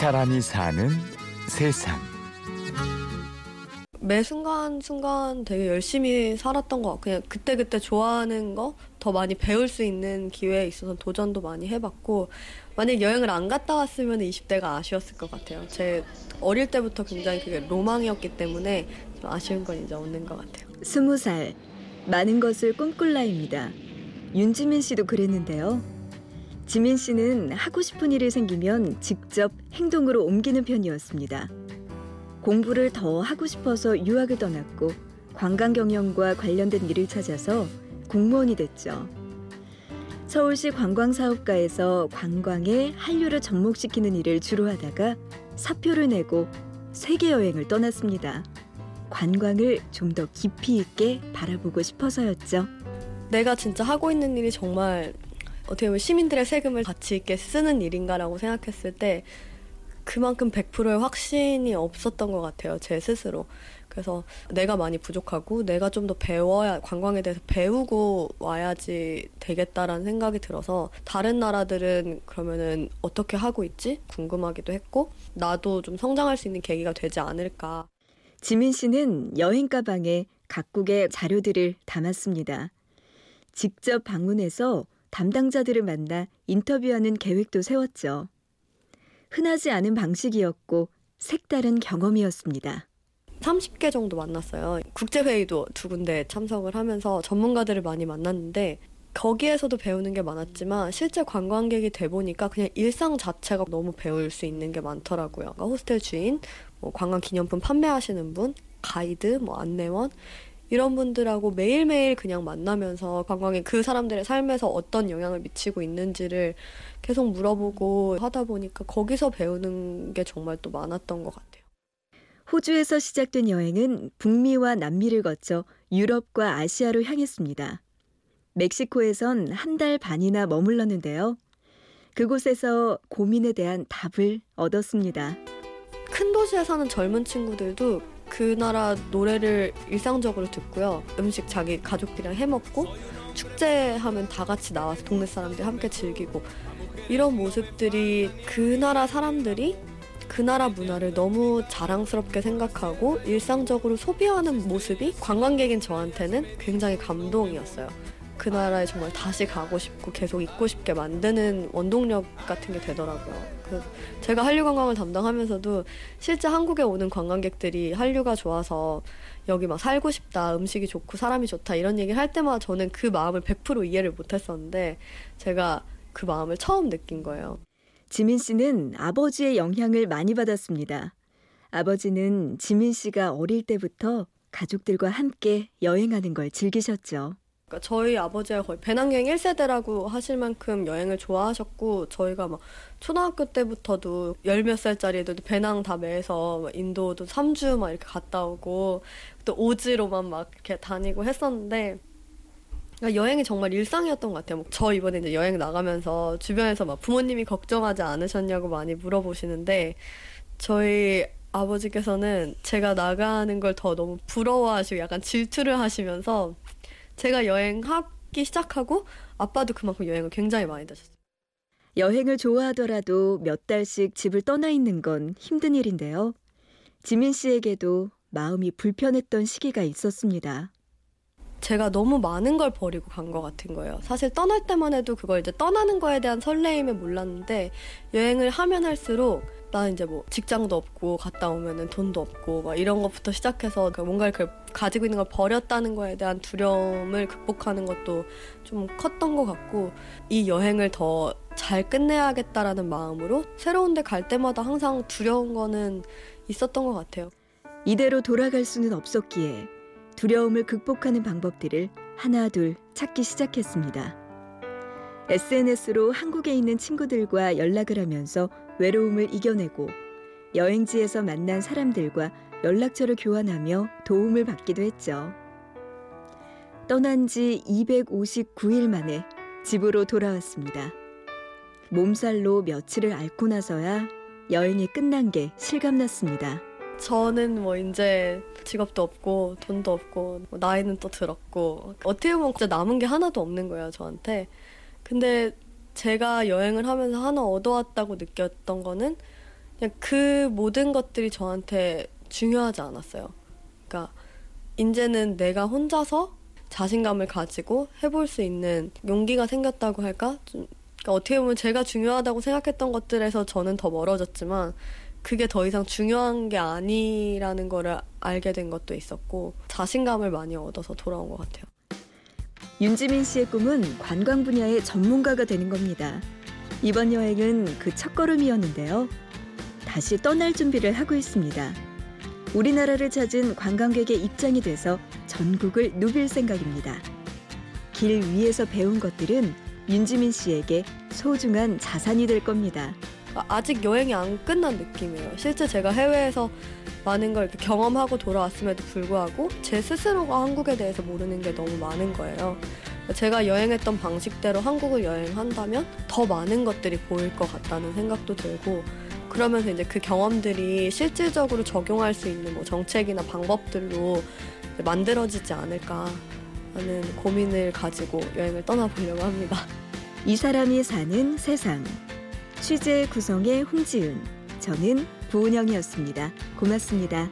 사람이 사는 세상. 매 순간 순간 되게 열심히 살았던 것 같고 그냥 그때 그때 좋아하는 거 더 많이 배울 수 있는 기회에 있어서 도전도 많이 해봤고 만약 여행을 안 갔다 왔으면 20대가 아쉬웠을 것 같아요. 제 어릴 때부터 굉장히 그게 로망이었기 때문에 좀 아쉬운 건 이제 없는 것 같아요. 스무 살 많은 것을 꿈꿀 나이입니다. 윤지민 씨도 그랬는데요. 지민 씨는 하고 싶은 일이 생기면 직접 행동으로 옮기는 편이었습니다. 공부를 더 하고 싶어서 유학을 떠났고 관광 경영과 관련된 일을 찾아서 공무원이 됐죠. 서울시 관광사업가에서 관광에 한류를 접목시키는 일을 주로 하다가 사표를 내고 세계 여행을 떠났습니다. 관광을 좀 더 깊이 있게 바라보고 싶어서였죠. 내가 진짜 하고 있는 일이 정말 어떻게 보면 시민들의 세금을 가치 있게 쓰는 일인가라고 생각했을 때 그만큼 100%의 확신이 없었던 것 같아요. 제 스스로. 그래서 내가 많이 부족하고 내가 좀 더 배워야 관광에 대해서 배우고 와야지 되겠다라는 생각이 들어서 다른 나라들은 그러면은 어떻게 하고 있지 궁금하기도 했고 나도 좀 성장할 수 있는 계기가 되지 않을까. 지민 씨는 여행 가방에 각국의 자료들을 담았습니다. 직접 방문해서 담당자들을 만나 인터뷰하는 계획도 세웠죠. 흔하지 않은 방식이었고 색다른 경험이었습니다. 30개 정도 만났어요. 국제회의도 두 군데 참석을 하면서 전문가들을 많이 만났는데 거기에서도 배우는 게 많았지만 실제 관광객이 돼 보니까 그냥 일상 자체가 너무 배울 수 있는 게 많더라고요. 그러니까 호스텔 주인, 뭐 관광 기념품 판매하시는 분, 가이드, 뭐 안내원 이런 분들하고 매일매일 그냥 만나면서 관광이 그 사람들의 삶에서 어떤 영향을 미치고 있는지를 계속 물어보고 하다 보니까 거기서 배우는 게 정말 또 많았던 것 같아요. 호주에서 시작된 여행은 북미와 남미를 거쳐 유럽과 아시아로 향했습니다. 멕시코에선 한 달 반이나 머물렀는데요. 그곳에서 고민에 대한 답을 얻었습니다. 큰 도시에 사는 젊은 친구들도 그 나라 노래를 일상적으로 듣고요. 음식 자기 가족들이랑 해 먹고 축제하면 다 같이 나와서 동네 사람들이 함께 즐기고 이런 모습들이 그 나라 사람들이 그 나라 문화를 너무 자랑스럽게 생각하고 일상적으로 소비하는 모습이 관광객인 저한테는 굉장히 감동이었어요. 그 나라에 정말 다시 가고 싶고 계속 있고 싶게 만드는 원동력 같은 게 되더라고요. 그 제가 한류 관광을 담당하면서도 실제 한국에 오는 관광객들이 한류가 좋아서 여기 막 살고 싶다, 음식이 좋고 사람이 좋다 이런 얘기를 할 때마다 저는 그 마음을 100% 이해를 못 했었는데 제가 그 마음을 처음 느낀 거예요. 지민 씨는 아버지의 영향을 많이 받았습니다. 아버지는 지민 씨가 어릴 때부터 가족들과 함께 여행하는 걸 즐기셨죠. 그러니까 저희 아버지가 거의 배낭여행 1세대라고 하실 만큼 여행을 좋아하셨고 저희가 막 초등학교 때부터도 열 몇 살짜리 애들도 배낭 다 매서 인도도 3주 막 이렇게 갔다 오고 또 오지로만 막 이렇게 다니고 했었는데 그러니까 여행이 정말 일상이었던 것 같아요. 뭐저 이번에 이제 여행 나가면서 주변에서 막 부모님이 걱정하지 않으셨냐고 많이 물어보시는데 저희 아버지께서는 제가 나가는 걸 더 너무 부러워하시고 약간 질투를 하시면서 제가 여행하기 시작하고 아빠도 그만큼 여행을 굉장히 많이 다녔어요. 여행을 좋아하더라도 몇 달씩 집을 떠나 있는 건 힘든 일인데요. 지민 씨에게도 마음이 불편했던 시기가 있었습니다. 제가 너무 많은 걸 버리고 간 것 같은 거예요. 사실 떠날 때만 해도 그걸 이제 떠나는 거에 대한 설레임을 몰랐는데 여행을 하면 할수록 나는 이제 뭐 직장도 없고 갔다 오면은 돈도 없고 막 이런 것부터 시작해서 그 뭔가를 그 가지고 있는 걸 버렸다는 거에 대한 두려움을 극복하는 것도 좀 컸던 것 같고 이 여행을 더 잘 끝내야겠다라는 마음으로 새로운 데 갈 때마다 항상 두려운 거는 있었던 것 같아요. 이대로 돌아갈 수는 없었기에 두려움을 극복하는 방법들을 하나둘 찾기 시작했습니다. SNS로 한국에 있는 친구들과 연락을 하면서 외로움을 이겨내고 여행지에서 만난 사람들과 연락처를 교환하며 도움을 받기도 했죠. 떠난 지 259일 만에 집으로 돌아왔습니다. 몸살로 며칠을 앓고 나서야 여행이 끝난 게 실감났습니다. 저는 뭐 이제 직업도 없고 돈도 없고 뭐 나이는 또 들었고 어떻게 보면 진짜 남은 게 하나도 없는 거예요 저한테. 근데 제가 여행을 하면서 하나 얻어왔다고 느꼈던 거는 그냥 그 모든 것들이 저한테 중요하지 않았어요. 그러니까 이제는 내가 혼자서 자신감을 가지고 해볼 수 있는 용기가 생겼다고 할까? 좀 그러니까 어떻게 보면 제가 중요하다고 생각했던 것들에서 저는 더 멀어졌지만 그게 더 이상 중요한 게 아니라는 거를 알게 된 것도 있었고 자신감을 많이 얻어서 돌아온 것 같아요. 윤지민 씨의 꿈은 관광 분야의 전문가가 되는 겁니다. 이번 여행은 그 첫걸음이었는데요. 다시 떠날 준비를 하고 있습니다. 우리나라를 찾은 관광객의 입장이 돼서 전국을 누빌 생각입니다. 길 위에서 배운 것들은 윤지민 씨에게 소중한 자산이 될 겁니다. 아직 여행이 안 끝난 느낌이에요. 실제 제가 해외에서 많은 걸 경험하고 돌아왔음에도 불구하고 제 스스로가 한국에 대해서 모르는 게 너무 많은 거예요. 제가 여행했던 방식대로 한국을 여행한다면 더 많은 것들이 보일 것 같다는 생각도 들고 그러면서 이제 그 경험들이 실질적으로 적용할 수 있는 뭐 정책이나 방법들로 만들어지지 않을까 하는 고민을 가지고 여행을 떠나보려고 합니다. 이 사람이 사는 세상. 취재 구성의 홍지은, 저는 부은영이었습니다. 고맙습니다.